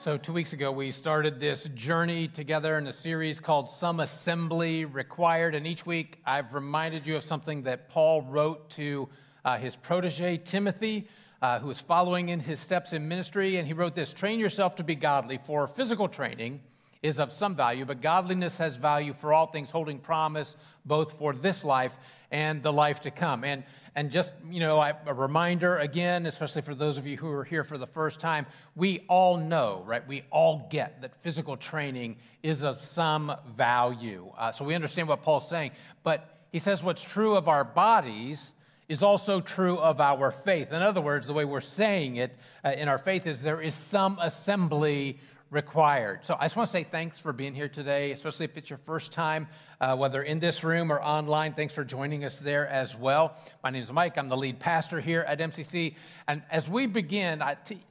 So, two weeks ago, we started this journey together in a series called Some Assembly Required. And each week, I've reminded you of something that Paul wrote to uh, his protege, Timothy, uh, who was following in his steps in ministry. And he wrote this Train yourself to be godly, for physical training is of some value, but godliness has value for all things, holding promise both for this life and the life to come. And, and just, you know, a reminder again, especially for those of you who are here for the first time, we all know, right? We all get that physical training is of some value. Uh, so we understand what Paul's saying. But he says what's true of our bodies is also true of our faith. In other words, the way we're saying it uh, in our faith is there is some assembly required. So I just want to say thanks for being here today, especially if it's your first time, uh, whether in this room or online. Thanks for joining us there as well. My name is Mike. I'm the lead pastor here at MCC. And as we begin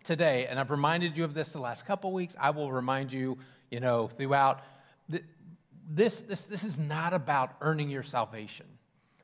today, and I've reminded you of this the last couple weeks, I will remind you, you know, throughout. This, this, this is not about earning your salvation.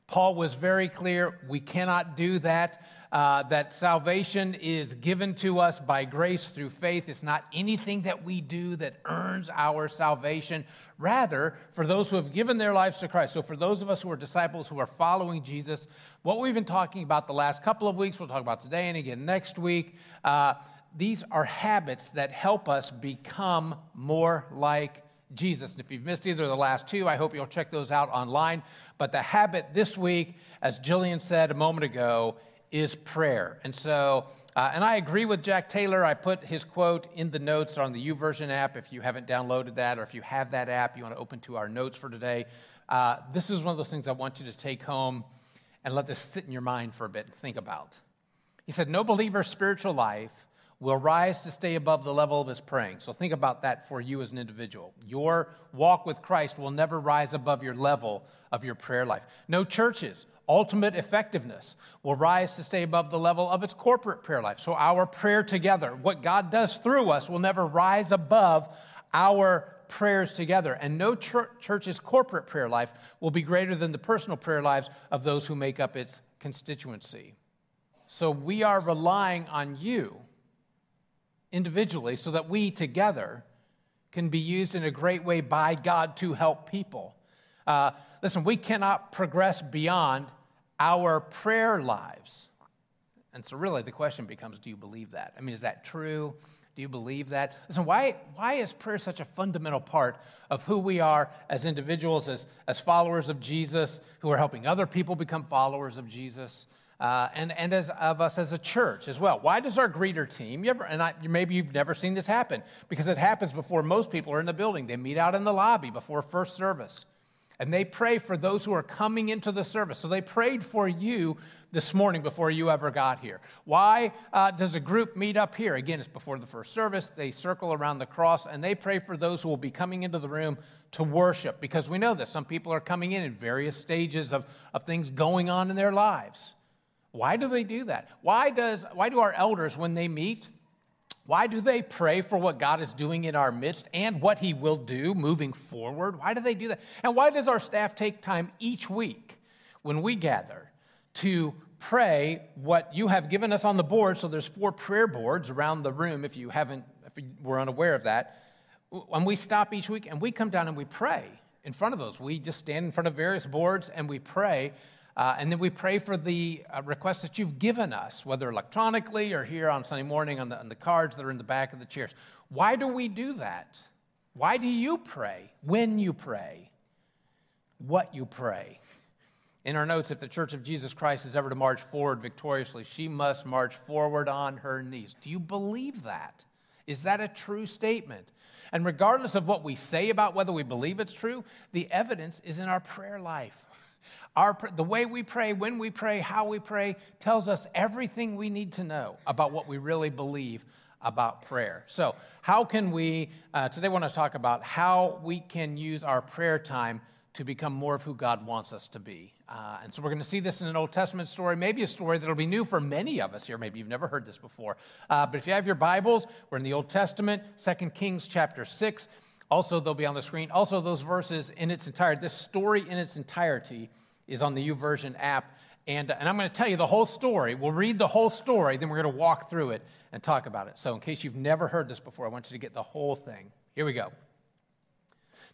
Paul was very clear we cannot do that uh, that salvation is given to us by grace through faith. It's not anything that we do that earns our salvation. Rather, for those who have given their lives to Christ, so for those of us who are disciples who are following Jesus, what we've been talking about the last couple of weeks, we'll talk about today and again next week. Uh, these are habits that help us become more like Jesus. And if you've missed either of the last two, I hope you'll check those out online. But the habit this week, as Jillian said a moment ago, is prayer. And so, uh, and I agree with Jack Taylor. I put his quote in the notes on the YouVersion app. If you haven't downloaded that, or if you have that app, you want to open to our notes for today. Uh, this is one of those things I want you to take home and let this sit in your mind for a bit and think about. He said, No believer's spiritual life will rise to stay above the level of his praying. So think about that for you as an individual. Your walk with Christ will never rise above your level of your prayer life. No churches ultimate effectiveness will rise to stay above the level of its corporate prayer life. So, our prayer together, what God does through us, will never rise above our prayers together. And no church's corporate prayer life will be greater than the personal prayer lives of those who make up its constituency. So, we are relying on you individually so that we together can be used in a great way by God to help people. Uh, listen, we cannot progress beyond our prayer lives. And so, really, the question becomes do you believe that? I mean, is that true? Do you believe that? Listen, why, why is prayer such a fundamental part of who we are as individuals, as, as followers of Jesus, who are helping other people become followers of Jesus, uh, and, and as of us as a church as well? Why does our greeter team, you ever, and I, maybe you've never seen this happen, because it happens before most people are in the building. They meet out in the lobby before first service. And they pray for those who are coming into the service. So they prayed for you this morning before you ever got here. Why uh, does a group meet up here? Again, it's before the first service. They circle around the cross and they pray for those who will be coming into the room to worship because we know that some people are coming in in various stages of, of things going on in their lives. Why do they do that? Why, does, why do our elders, when they meet, why do they pray for what God is doing in our midst and what He will do moving forward? Why do they do that? And why does our staff take time each week when we gather to pray what you have given us on the board? So there's four prayer boards around the room if you haven't, if you were unaware of that. When we stop each week and we come down and we pray in front of those, we just stand in front of various boards and we pray uh, and then we pray for the uh, requests that you've given us, whether electronically or here on Sunday morning on the, on the cards that are in the back of the chairs. Why do we do that? Why do you pray? When you pray? What you pray? In our notes, if the Church of Jesus Christ is ever to march forward victoriously, she must march forward on her knees. Do you believe that? Is that a true statement? And regardless of what we say about whether we believe it's true, the evidence is in our prayer life. Our, the way we pray, when we pray, how we pray, tells us everything we need to know about what we really believe about prayer. So, how can we, uh, today want to talk about how we can use our prayer time to become more of who God wants us to be. Uh, and so we're going to see this in an Old Testament story, maybe a story that'll be new for many of us here. Maybe you've never heard this before. Uh, but if you have your Bibles, we're in the Old Testament, 2 Kings chapter 6. Also, they'll be on the screen. Also, those verses in its entirety, this story in its entirety is on the YouVersion app. And, and I'm going to tell you the whole story. We'll read the whole story, then we're going to walk through it and talk about it. So, in case you've never heard this before, I want you to get the whole thing. Here we go.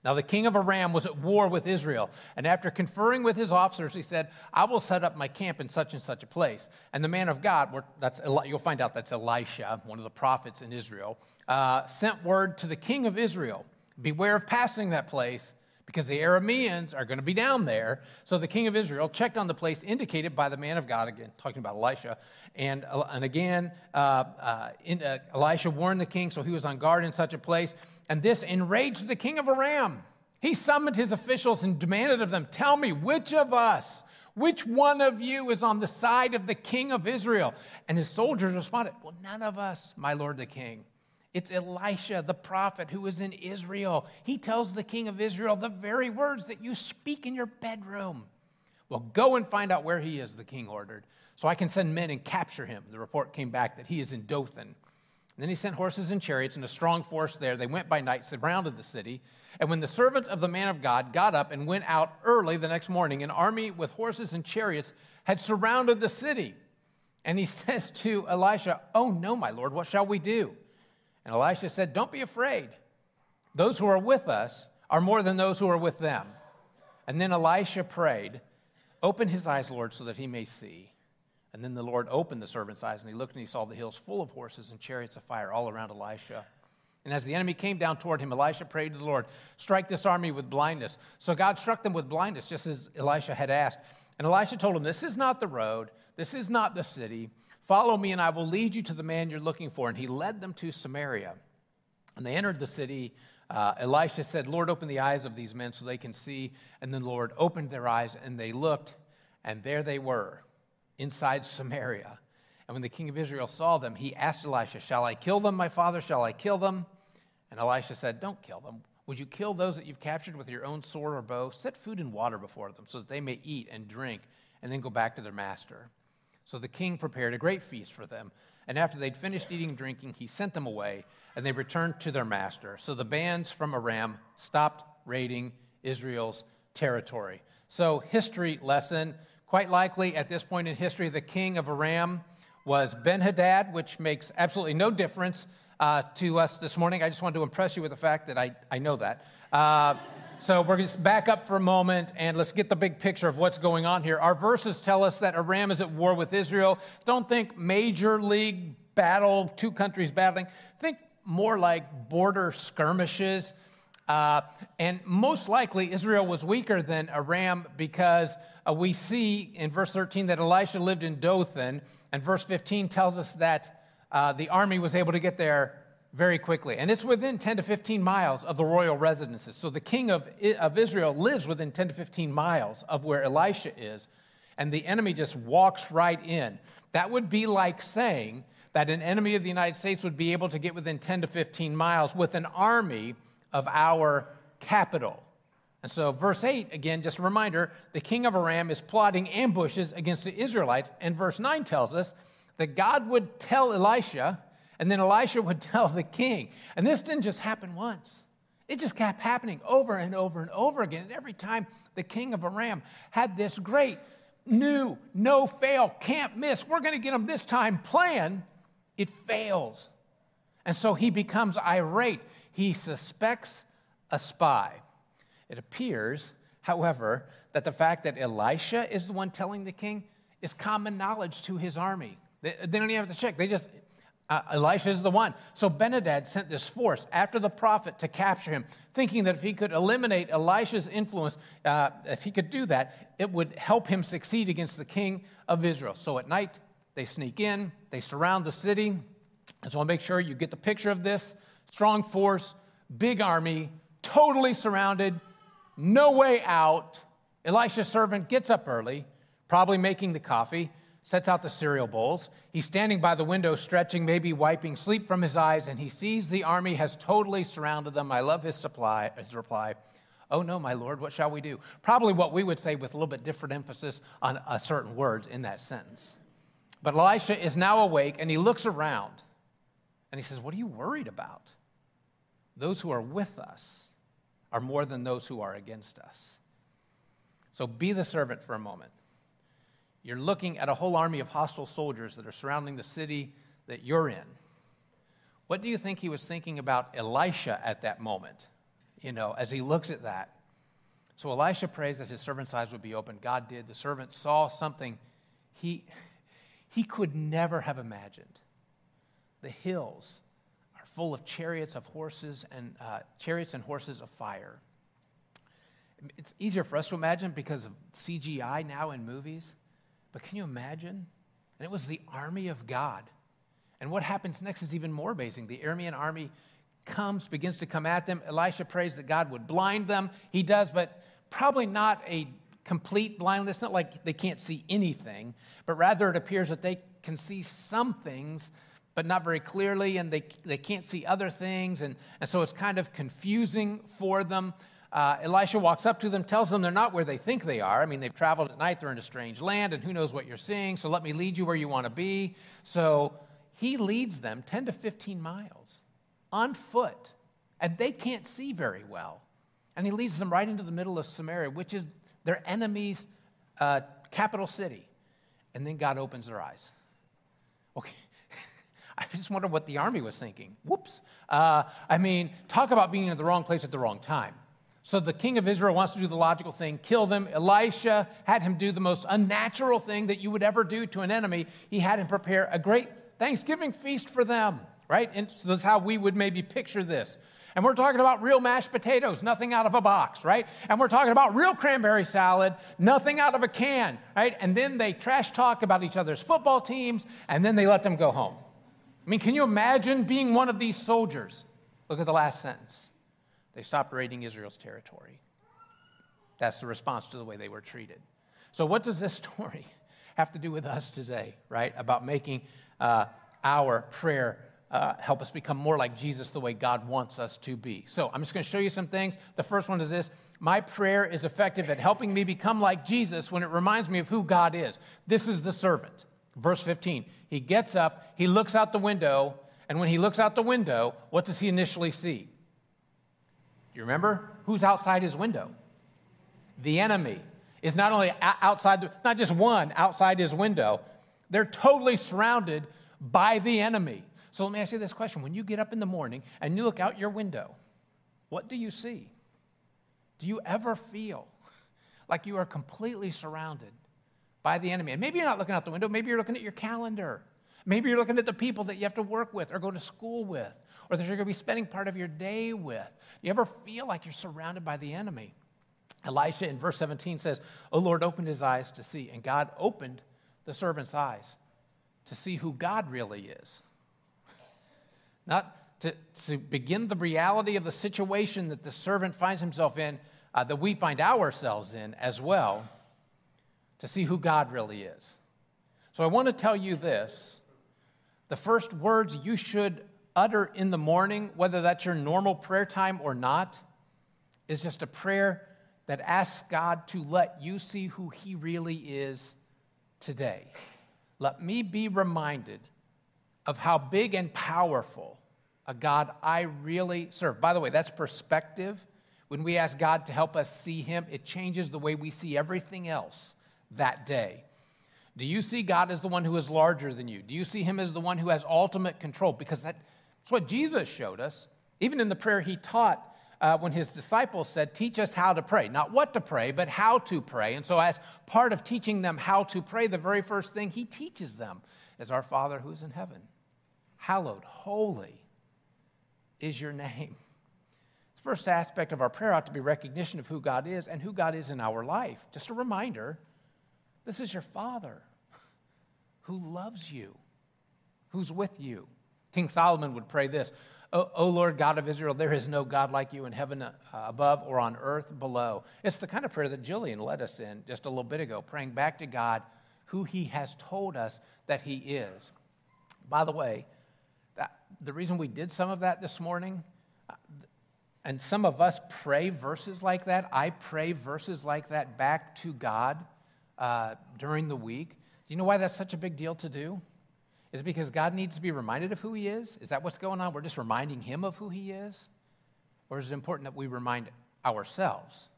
Now, the king of Aram was at war with Israel, and after conferring with his officers, he said, I will set up my camp in such and such a place. And the man of God, that's, you'll find out that's Elisha, one of the prophets in Israel, uh, sent word to the king of Israel Beware of passing that place because the Arameans are going to be down there. So the king of Israel checked on the place indicated by the man of God, again, talking about Elisha. And, uh, and again, uh, uh, in, uh, Elisha warned the king, so he was on guard in such a place. And this enraged the king of Aram. He summoned his officials and demanded of them, Tell me, which of us, which one of you is on the side of the king of Israel? And his soldiers responded, Well, none of us, my lord the king. It's Elisha, the prophet, who is in Israel. He tells the king of Israel the very words that you speak in your bedroom. Well, go and find out where he is, the king ordered, so I can send men and capture him. The report came back that he is in Dothan. And then he sent horses and chariots and a strong force there. They went by night, surrounded the city. And when the servant of the man of God got up and went out early the next morning, an army with horses and chariots had surrounded the city. And he says to Elisha, Oh, no, my Lord, what shall we do? And Elisha said, Don't be afraid. Those who are with us are more than those who are with them. And then Elisha prayed, Open his eyes, Lord, so that he may see. And then the Lord opened the servant's eyes, and he looked and he saw the hills full of horses and chariots of fire all around Elisha. And as the enemy came down toward him, Elisha prayed to the Lord, Strike this army with blindness. So God struck them with blindness, just as Elisha had asked. And Elisha told him, This is not the road, this is not the city. Follow me, and I will lead you to the man you're looking for. And he led them to Samaria. And they entered the city. Uh, Elisha said, Lord, open the eyes of these men so they can see. And then the Lord opened their eyes, and they looked, and there they were inside Samaria. And when the king of Israel saw them, he asked Elisha, Shall I kill them, my father? Shall I kill them? And Elisha said, Don't kill them. Would you kill those that you've captured with your own sword or bow? Set food and water before them so that they may eat and drink and then go back to their master. So the king prepared a great feast for them. And after they'd finished eating and drinking, he sent them away, and they returned to their master. So the bands from Aram stopped raiding Israel's territory. So, history lesson quite likely at this point in history, the king of Aram was Ben Hadad, which makes absolutely no difference uh, to us this morning. I just wanted to impress you with the fact that I, I know that. Uh, so we're going to back up for a moment and let's get the big picture of what's going on here. Our verses tell us that Aram is at war with Israel. Don't think major league battle, two countries battling. Think more like border skirmishes. Uh, and most likely, Israel was weaker than Aram because uh, we see in verse 13 that Elisha lived in Dothan, and verse 15 tells us that uh, the army was able to get there very quickly. And it's within 10 to 15 miles of the royal residences. So the king of, of Israel lives within 10 to 15 miles of where Elisha is, and the enemy just walks right in. That would be like saying that an enemy of the United States would be able to get within 10 to 15 miles with an army of our capital. And so, verse 8, again, just a reminder the king of Aram is plotting ambushes against the Israelites. And verse 9 tells us that God would tell Elisha, and then Elisha would tell the king. And this didn't just happen once, it just kept happening over and over and over again. And every time the king of Aram had this great, new, no fail, can't miss, we're going to get him this time plan, it fails. And so he becomes irate. He suspects a spy. It appears, however, that the fact that Elisha is the one telling the king is common knowledge to his army. They, they don't even have to check. They just uh, Elisha is the one. So Benhadad sent this force after the prophet to capture him, thinking that if he could eliminate Elisha's influence, uh, if he could do that, it would help him succeed against the king of Israel. So at night, they sneak in, they surround the city. I just want to make sure you get the picture of this strong force, big army, totally surrounded, no way out. Elisha's servant gets up early, probably making the coffee sets out the cereal bowls. He's standing by the window, stretching, maybe wiping sleep from his eyes, and he sees the army has totally surrounded them. I love his, supply, his reply. Oh no, my Lord, what shall we do? Probably what we would say with a little bit different emphasis on uh, certain words in that sentence. But Elisha is now awake and he looks around and he says, What are you worried about? Those who are with us are more than those who are against us. So be the servant for a moment. You're looking at a whole army of hostile soldiers that are surrounding the city that you're in. What do you think he was thinking about Elisha at that moment? You know, as he looks at that. So Elisha prays that his servant's eyes would be opened. God did. The servant saw something he, he could never have imagined. The hills are full of chariots of horses and uh, chariots and horses of fire. It's easier for us to imagine because of CGI now in movies. But can you imagine? And it was the army of God. And what happens next is even more amazing. The Aramean army comes, begins to come at them. Elisha prays that God would blind them. He does, but probably not a complete blindness, not like they can't see anything, but rather it appears that they can see some things, but not very clearly, and they, they can't see other things. And, and so it's kind of confusing for them. Uh, Elisha walks up to them, tells them they're not where they think they are. I mean, they've traveled at night, they're in a strange land, and who knows what you're seeing, so let me lead you where you want to be. So he leads them 10 to 15 miles on foot, and they can't see very well. And he leads them right into the middle of Samaria, which is their enemy's uh, capital city. And then God opens their eyes. Okay. I just wonder what the army was thinking. Whoops. Uh, I mean, talk about being in the wrong place at the wrong time. So the king of Israel wants to do the logical thing, kill them. Elisha had him do the most unnatural thing that you would ever do to an enemy. He had him prepare a great Thanksgiving feast for them, right? And so that's how we would maybe picture this. And we're talking about real mashed potatoes, nothing out of a box, right? And we're talking about real cranberry salad, nothing out of a can, right? And then they trash talk about each other's football teams, and then they let them go home. I mean, can you imagine being one of these soldiers? Look at the last sentence. They stopped raiding Israel's territory. That's the response to the way they were treated. So, what does this story have to do with us today, right? About making uh, our prayer uh, help us become more like Jesus the way God wants us to be. So, I'm just going to show you some things. The first one is this My prayer is effective at helping me become like Jesus when it reminds me of who God is. This is the servant. Verse 15. He gets up, he looks out the window, and when he looks out the window, what does he initially see? You remember? Who's outside his window? The enemy is not only outside, not just one outside his window, they're totally surrounded by the enemy. So let me ask you this question. When you get up in the morning and you look out your window, what do you see? Do you ever feel like you are completely surrounded by the enemy? And maybe you're not looking out the window, maybe you're looking at your calendar. Maybe you're looking at the people that you have to work with or go to school with or that you're going to be spending part of your day with. You ever feel like you're surrounded by the enemy? Elisha in verse 17 says, O Lord, opened his eyes to see. And God opened the servant's eyes to see who God really is. Not to, to begin the reality of the situation that the servant finds himself in, uh, that we find ourselves in as well, to see who God really is. So I want to tell you this the first words you should utter in the morning, whether that's your normal prayer time or not, is just a prayer that asks God to let you see who He really is today. Let me be reminded of how big and powerful a God I really serve. By the way, that's perspective. When we ask God to help us see Him, it changes the way we see everything else that day. Do you see God as the one who is larger than you? Do you see Him as the one who has ultimate control? Because that, that's what Jesus showed us. Even in the prayer he taught uh, when his disciples said, Teach us how to pray. Not what to pray, but how to pray. And so, as part of teaching them how to pray, the very first thing he teaches them is Our Father who's in heaven. Hallowed, holy is your name. The first aspect of our prayer ought to be recognition of who God is and who God is in our life. Just a reminder this is your Father who loves you, who's with you. King Solomon would pray this O, o, Lord God of Israel, there is no God like you in heaven uh, above or on earth below. It's the kind of prayer that Jillian led us in just a little bit ago, praying back to God who he has told us that he is. By the way, that, the reason we did some of that this morning, uh, and some of us pray verses like that, I pray verses like that back to God uh, during the week. Do you know why that's such a big deal to do? Is it because God needs to be reminded of who He is? Is that what's going on? We're just reminding Him of who He is? Or is it important that we remind ourselves?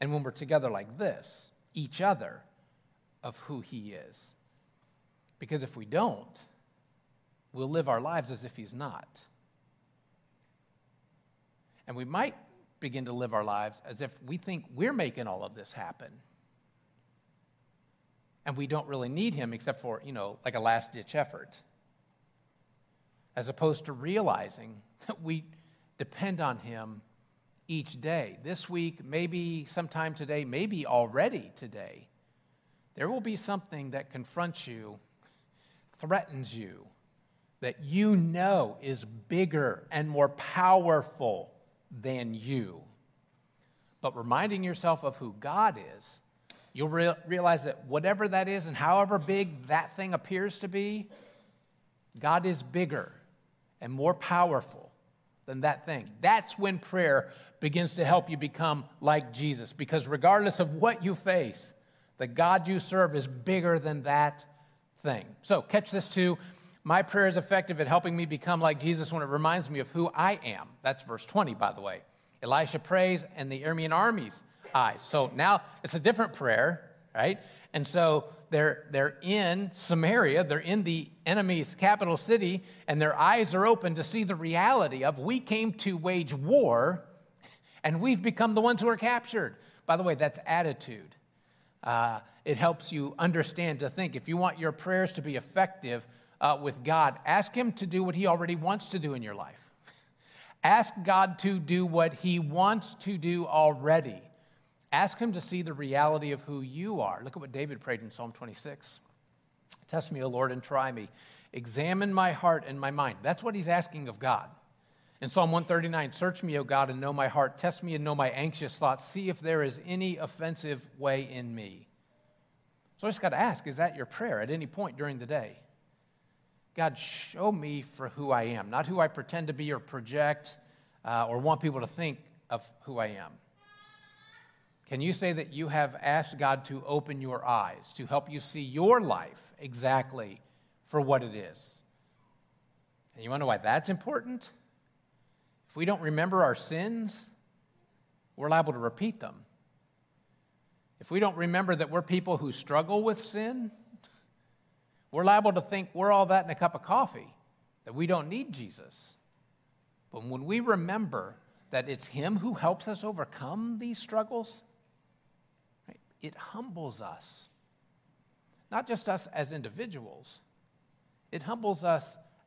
And when we're together like this, each other, of who He is. Because if we don't, we'll live our lives as if He's not. And we might begin to live our lives as if we think we're making all of this happen. And we don't really need Him except for, you know, like a last ditch effort. As opposed to realizing that we depend on Him each day. This week, maybe sometime today, maybe already today, there will be something that confronts you, threatens you, that you know is bigger and more powerful than you. But reminding yourself of who God is, you'll re- realize that whatever that is and however big that thing appears to be, God is bigger and more powerful than that thing. That's when prayer begins to help you become like Jesus. Because regardless of what you face, the God you serve is bigger than that thing. So, catch this too. My prayer is effective at helping me become like Jesus when it reminds me of who I am. That's verse 20, by the way. Elisha prays, and the Aramean army's eyes. So now it's a different prayer, right? And so they're, they're in Samaria, they're in the enemy's capital city, and their eyes are open to see the reality of we came to wage war and we've become the ones who are captured. By the way, that's attitude. Uh, it helps you understand to think. If you want your prayers to be effective uh, with God, ask Him to do what He already wants to do in your life. Ask God to do what He wants to do already. Ask Him to see the reality of who you are. Look at what David prayed in Psalm 26. Test me, O Lord, and try me. Examine my heart and my mind. That's what He's asking of God. In Psalm 139, search me, O God, and know my heart. Test me and know my anxious thoughts. See if there is any offensive way in me. So I just got to ask is that your prayer at any point during the day? God, show me for who I am, not who I pretend to be or project uh, or want people to think of who I am. Can you say that you have asked God to open your eyes, to help you see your life exactly for what it is? And you wonder why that's important? If we don't remember our sins, we're liable to repeat them. If we don't remember that we're people who struggle with sin, we're liable to think we're all that in a cup of coffee, that we don't need Jesus. But when we remember that it's Him who helps us overcome these struggles, it humbles us. Not just us as individuals, it humbles us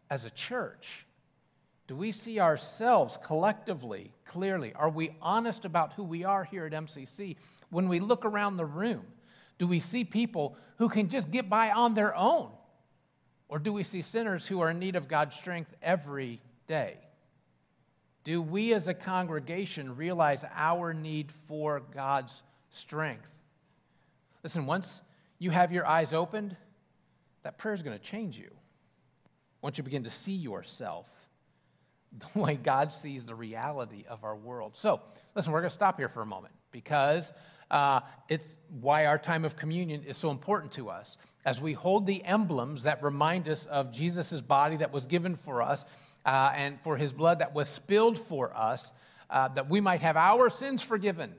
as a church. Do we see ourselves collectively, clearly? Are we honest about who we are here at MCC? When we look around the room, do we see people who can just get by on their own? Or do we see sinners who are in need of God's strength every day? Do we as a congregation realize our need for God's strength? Listen, once you have your eyes opened, that prayer is going to change you. Once you begin to see yourself the way God sees the reality of our world. So, listen, we're going to stop here for a moment because uh, it's why our time of communion is so important to us. As we hold the emblems that remind us of Jesus' body that was given for us uh, and for his blood that was spilled for us, uh, that we might have our sins forgiven.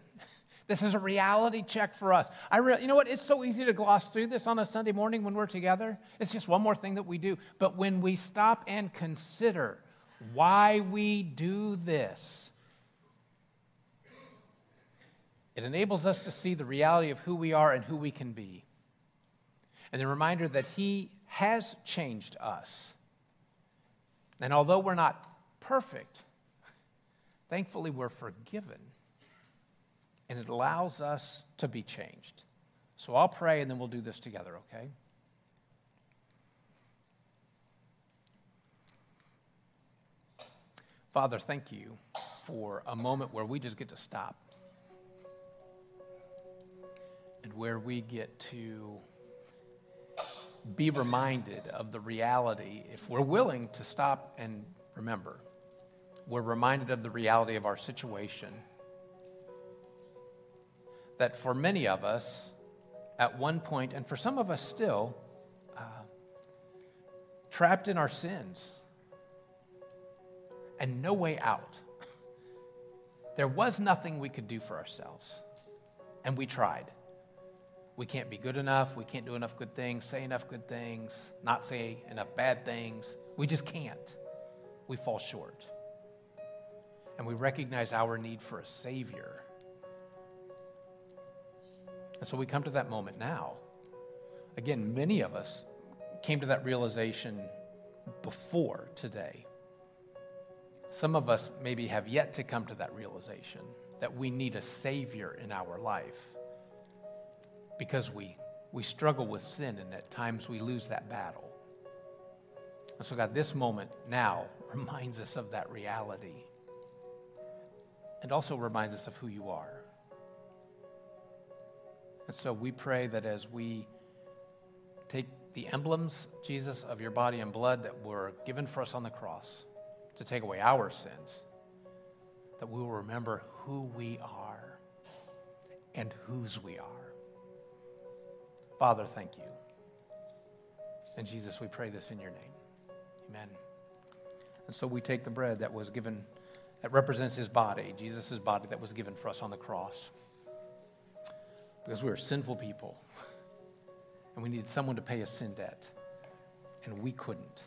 This is a reality check for us. I re- you know what? It's so easy to gloss through this on a Sunday morning when we're together. It's just one more thing that we do. But when we stop and consider why we do this. It enables us to see the reality of who we are and who we can be. And the reminder that He has changed us. And although we're not perfect, thankfully we're forgiven. And it allows us to be changed. So I'll pray and then we'll do this together, okay? Father, thank you for a moment where we just get to stop and where we get to be reminded of the reality, if we're willing to stop and remember, we're reminded of the reality of our situation. That for many of us, at one point, and for some of us still, uh, trapped in our sins and no way out. There was nothing we could do for ourselves, and we tried. we can't be good enough, we can't do enough good things, say enough good things, not say enough bad things. We just can't. We fall short. And we recognize our need for a Savior. And so we come to that moment now. Again, many of us came to that realization before today. Some of us maybe have yet to come to that realization that we need a Savior in our life because we, we struggle with sin and at times we lose that battle. And so, God, this moment now reminds us of that reality and also reminds us of who you are. And so we pray that as we take the emblems, Jesus, of your body and blood that were given for us on the cross to take away our sins, that we will remember who we are and whose we are. Father, thank you. And Jesus, we pray this in your name. Amen. And so we take the bread that was given, that represents his body, Jesus' body that was given for us on the cross. Because we were sinful people and we needed someone to pay a sin debt. And we couldn't.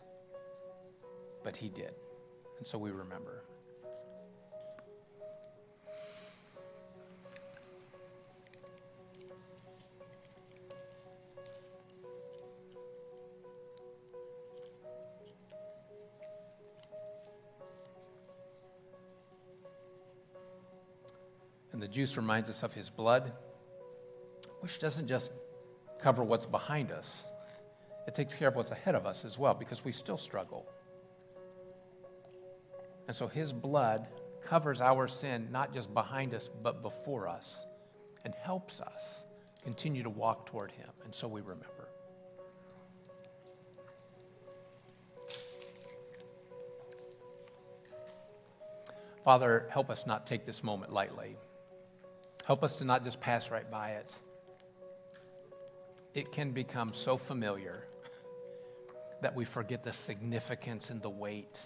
But he did. And so we remember. And the juice reminds us of his blood, which doesn't just cover what's behind us, it takes care of what's ahead of us as well because we still struggle. And so his blood covers our sin not just behind us, but before us and helps us continue to walk toward him. And so we remember. Father, help us not take this moment lightly. Help us to not just pass right by it it can become so familiar that we forget the significance and the weight.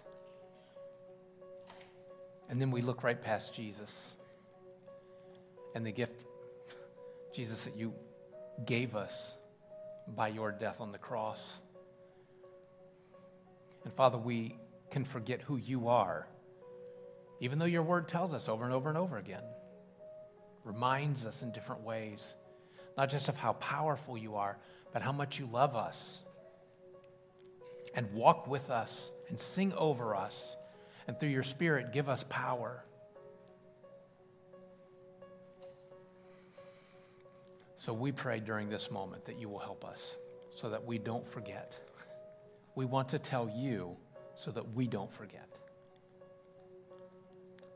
And then we look right past Jesus and the gift, Jesus, that you gave us by your death on the cross. And Father, we can forget who you are, even though your word tells us over and over and over again, reminds us in different ways not just of how powerful you are, but how much you love us and walk with us and sing over us. And through your Spirit, give us power. So we pray during this moment that you will help us so that we don't forget. We want to tell you so that we don't forget.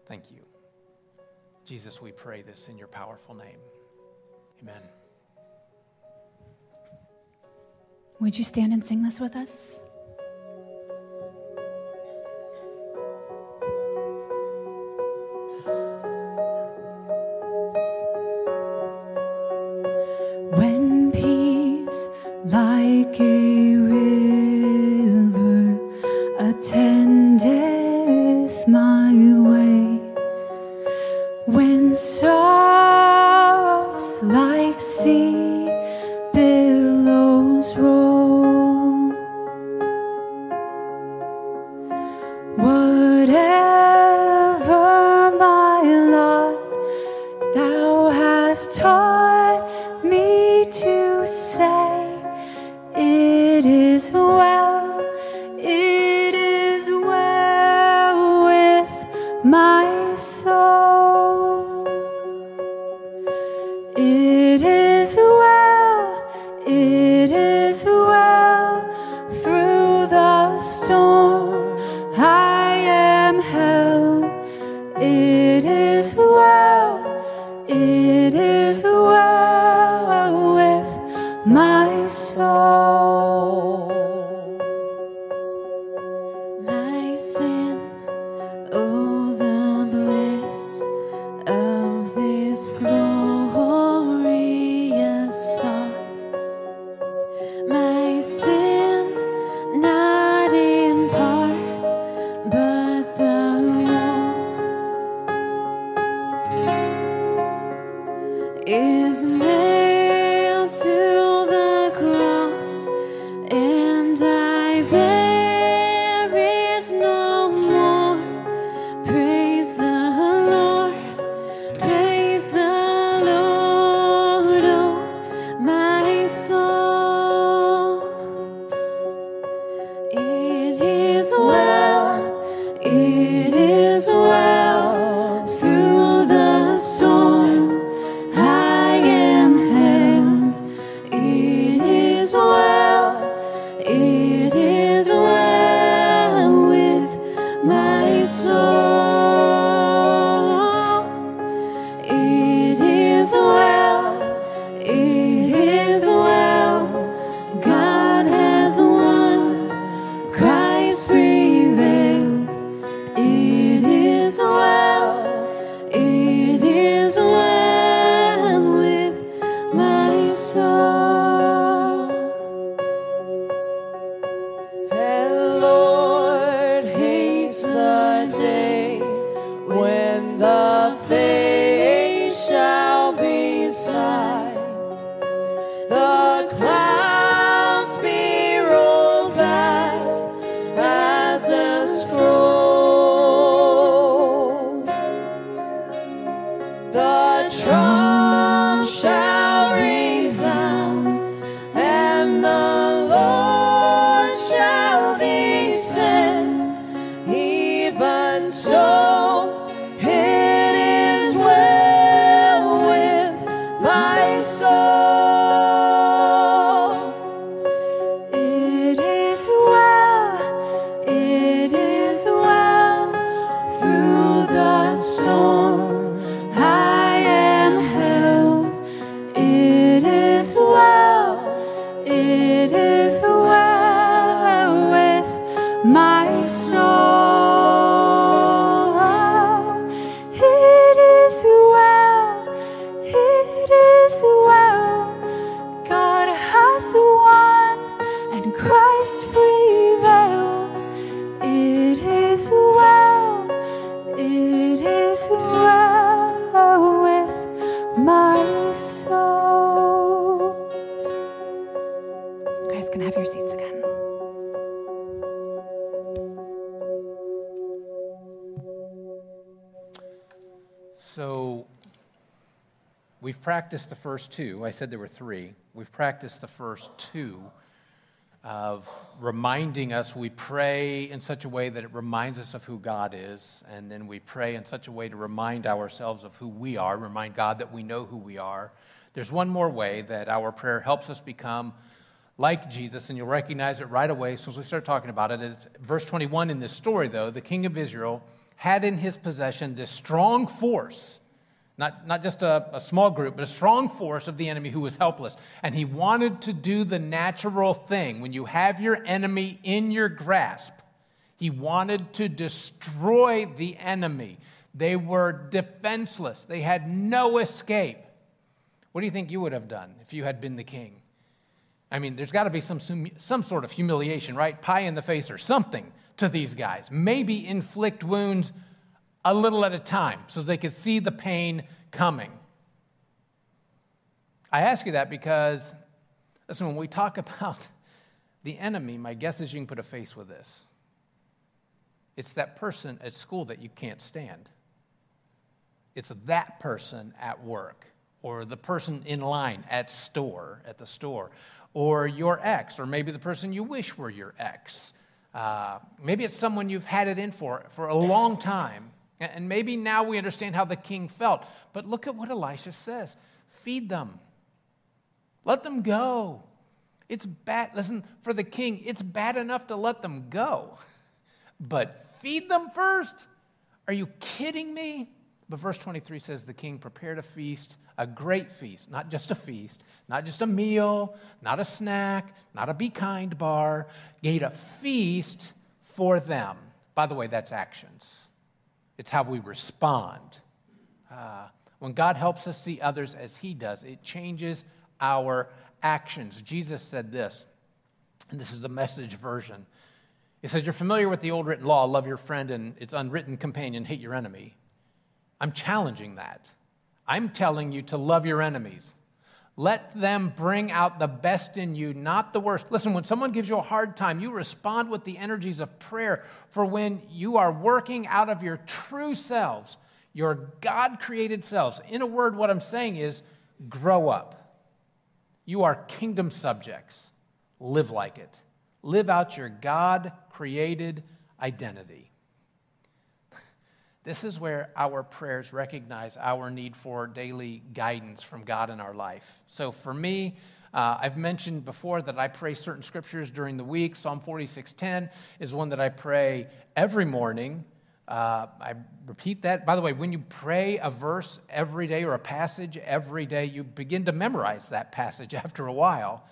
Thank you. Jesus, we pray this in your powerful name. Amen. Would you stand and sing this with us? When peace like a practiced the first two. I said there were three. We've practiced the first two of reminding us. We pray in such a way that it reminds us of who God is, and then we pray in such a way to remind ourselves of who we are, remind God that we know who we are. There's one more way that our prayer helps us become like Jesus, and you'll recognize it right away. So as we start talking about it, it's verse 21 in this story, though, the king of Israel had in his possession this strong force, not, not just a, a small group, but a strong force of the enemy who was helpless. And he wanted to do the natural thing. When you have your enemy in your grasp, he wanted to destroy the enemy. They were defenseless, they had no escape. What do you think you would have done if you had been the king? I mean, there's got to be some, some, some sort of humiliation, right? Pie in the face or something to these guys. Maybe inflict wounds a little at a time so they could see the pain coming. I ask you that because, listen, when we talk about the enemy, my guess is you can put a face with this. It's that person at school that you can't stand. It's that person at work, or the person in line at store, at the store, or your ex, or maybe the person you wish were your ex. Uh, maybe it's someone you've had it in for for a long time. And maybe now we understand how the king felt. But look at what Elisha says feed them, let them go. It's bad. Listen, for the king, it's bad enough to let them go, but feed them first? Are you kidding me? But verse 23 says the king prepared a feast, a great feast, not just a feast, not just a meal, not a snack, not a be kind bar. He ate a feast for them. By the way, that's actions, it's how we respond. Uh, when God helps us see others as he does, it changes our actions. Jesus said this, and this is the message version. He says, You're familiar with the old written law love your friend and its unwritten companion, hate your enemy. I'm challenging that. I'm telling you to love your enemies. Let them bring out the best in you, not the worst. Listen, when someone gives you a hard time, you respond with the energies of prayer. For when you are working out of your true selves, your God created selves, in a word, what I'm saying is grow up. You are kingdom subjects. Live like it. Live out your God created identity. This is where our prayers recognize our need for daily guidance from God in our life. So for me, uh, I've mentioned before that I pray certain scriptures during the week. Psalm 46:10 is one that I pray every morning. Uh, I repeat that. By the way, when you pray a verse every day or a passage every day, you begin to memorize that passage after a while.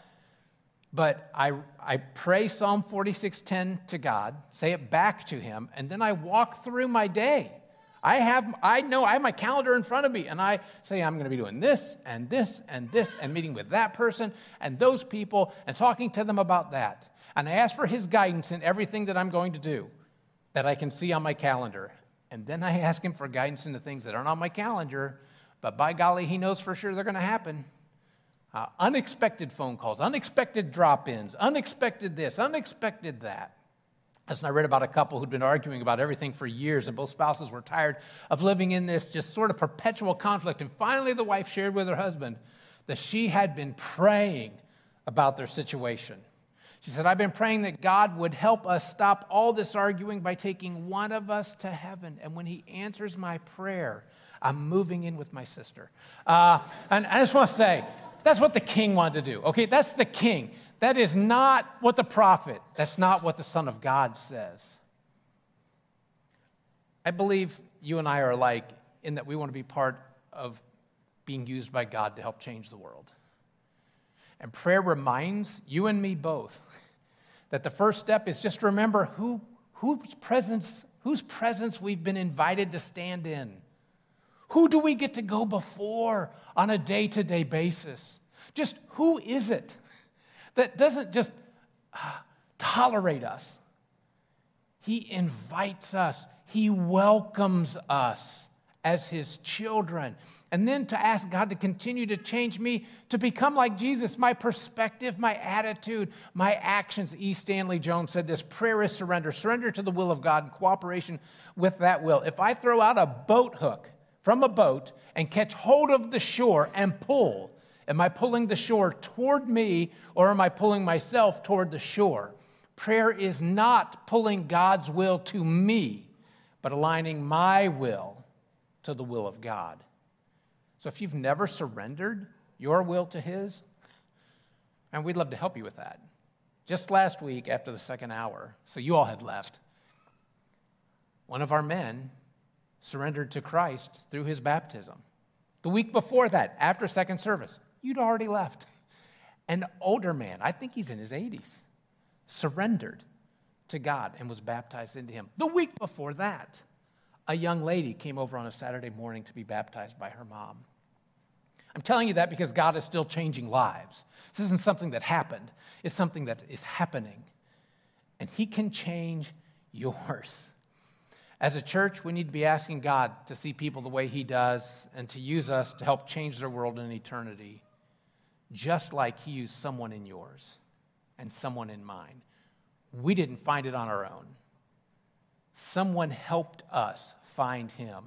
But I, I pray Psalm 46:10 to God, say it back to Him, and then I walk through my day. I have, I know I have my calendar in front of me, and I say I'm going to be doing this and this and this, and meeting with that person and those people, and talking to them about that. And I ask for His guidance in everything that I'm going to do that I can see on my calendar. And then I ask him for guidance in the things that aren't on my calendar, but by golly, he knows for sure they're going to happen. Uh, unexpected phone calls, unexpected drop ins, unexpected this, unexpected that. As I read about a couple who'd been arguing about everything for years, and both spouses were tired of living in this just sort of perpetual conflict. And finally, the wife shared with her husband that she had been praying about their situation. She said, I've been praying that God would help us stop all this arguing by taking one of us to heaven. And when He answers my prayer, I'm moving in with my sister. Uh, and I just want to say, that's what the king wanted to do. Okay, that's the king. That is not what the prophet, that's not what the Son of God says. I believe you and I are alike in that we want to be part of being used by God to help change the world. And prayer reminds you and me both that the first step is just to remember who, whose, presence, whose presence we've been invited to stand in. Who do we get to go before on a day to day basis? Just who is it that doesn't just uh, tolerate us? He invites us, He welcomes us as His children. And then to ask God to continue to change me to become like Jesus, my perspective, my attitude, my actions. E. Stanley Jones said this prayer is surrender, surrender to the will of God in cooperation with that will. If I throw out a boat hook from a boat and catch hold of the shore and pull, Am I pulling the shore toward me or am I pulling myself toward the shore? Prayer is not pulling God's will to me, but aligning my will to the will of God. So if you've never surrendered your will to His, and we'd love to help you with that. Just last week, after the second hour, so you all had left, one of our men surrendered to Christ through his baptism. The week before that, after second service, you'd already left. An older man, I think he's in his 80s, surrendered to God and was baptized into him. The week before that, a young lady came over on a Saturday morning to be baptized by her mom. I'm telling you that because God is still changing lives. This isn't something that happened, it's something that is happening. And He can change yours. As a church, we need to be asking God to see people the way He does and to use us to help change their world in eternity just like He used someone in yours and someone in mine. We didn't find it on our own. Someone helped us find Him.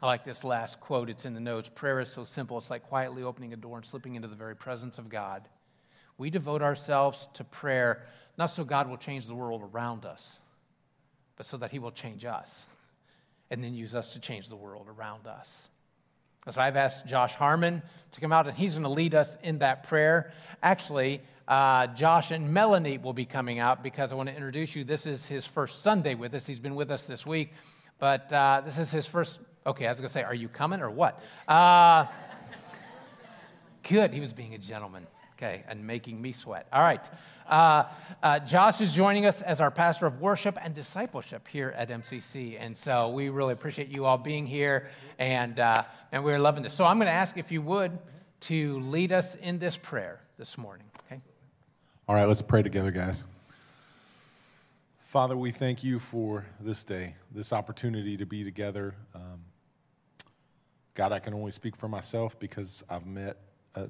I like this last quote. It's in the notes. Prayer is so simple. It's like quietly opening a door and slipping into the very presence of God. We devote ourselves to prayer not so God will change the world around us, but so that He will change us and then use us to change the world around us. So I've asked Josh Harmon to come out, and he's going to lead us in that prayer. Actually, uh, Josh and Melanie will be coming out because I want to introduce you. This is his first Sunday with us. He's been with us this week, but uh, this is his first. Okay, I was going to say, are you coming or what? Uh, good. He was being a gentleman. Okay, and making me sweat. All right. Uh, uh, Josh is joining us as our pastor of worship and discipleship here at MCC. And so we really appreciate you all being here, and, uh, and we're loving this. So I'm going to ask if you would to lead us in this prayer this morning. Okay? All right, let's pray together, guys. Father, we thank you for this day, this opportunity to be together. Um, God, I can only speak for myself because I've met uh,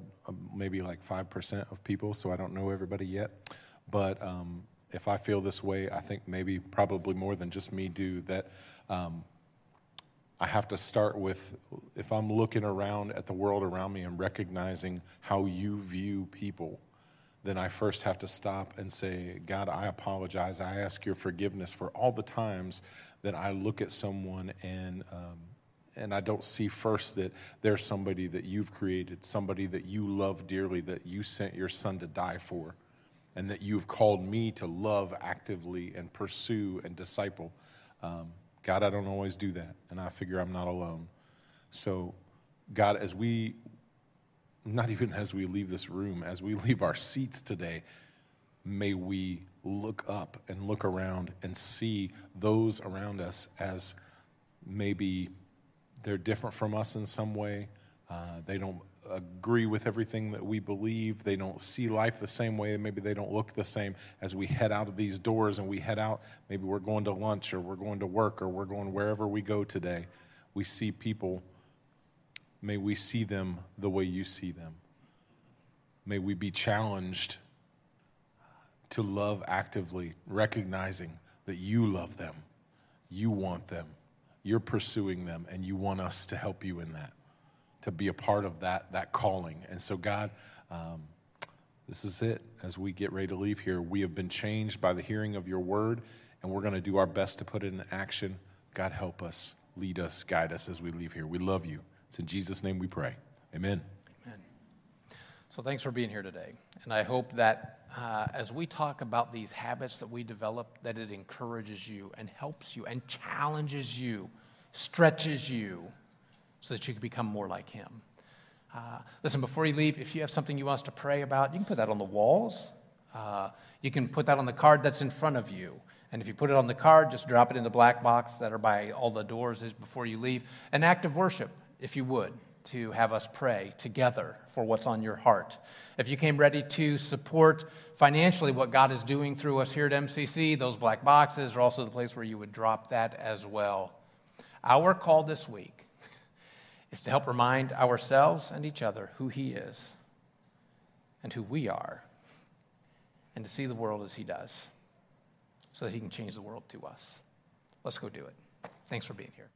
maybe like 5% of people, so I don't know everybody yet. But um, if I feel this way, I think maybe probably more than just me do, that um, I have to start with if I'm looking around at the world around me and recognizing how you view people, then I first have to stop and say, God, I apologize. I ask your forgiveness for all the times that I look at someone and um, and I don't see first that there's somebody that you've created, somebody that you love dearly, that you sent your son to die for, and that you've called me to love actively and pursue and disciple. Um, God, I don't always do that, and I figure I'm not alone. So, God, as we, not even as we leave this room, as we leave our seats today, may we look up and look around and see those around us as maybe they're different from us in some way. Uh, they don't agree with everything that we believe. They don't see life the same way. Maybe they don't look the same as we head out of these doors and we head out. Maybe we're going to lunch or we're going to work or we're going wherever we go today. We see people. May we see them the way you see them. May we be challenged to love actively, recognizing that you love them, you want them, you're pursuing them, and you want us to help you in that to be a part of that, that calling. And so, God, um, this is it. As we get ready to leave here, we have been changed by the hearing of your word, and we're going to do our best to put it in action. God, help us, lead us, guide us as we leave here. We love you. It's in Jesus' name we pray. Amen. Amen. So, thanks for being here today. And I hope that uh, as we talk about these habits that we develop, that it encourages you and helps you and challenges you, stretches you so that you can become more like Him. Uh, listen, before you leave, if you have something you want us to pray about, you can put that on the walls. Uh, you can put that on the card that's in front of you. And if you put it on the card, just drop it in the black box that are by all the doors before you leave. An act of worship, if you would, to have us pray together for what's on your heart. If you came ready to support financially what God is doing through us here at MCC, those black boxes are also the place where you would drop that as well. Our call this week is to help remind ourselves and each other who He is and who we are, and to see the world as He does so that He can change the world to us. Let's go do it. Thanks for being here.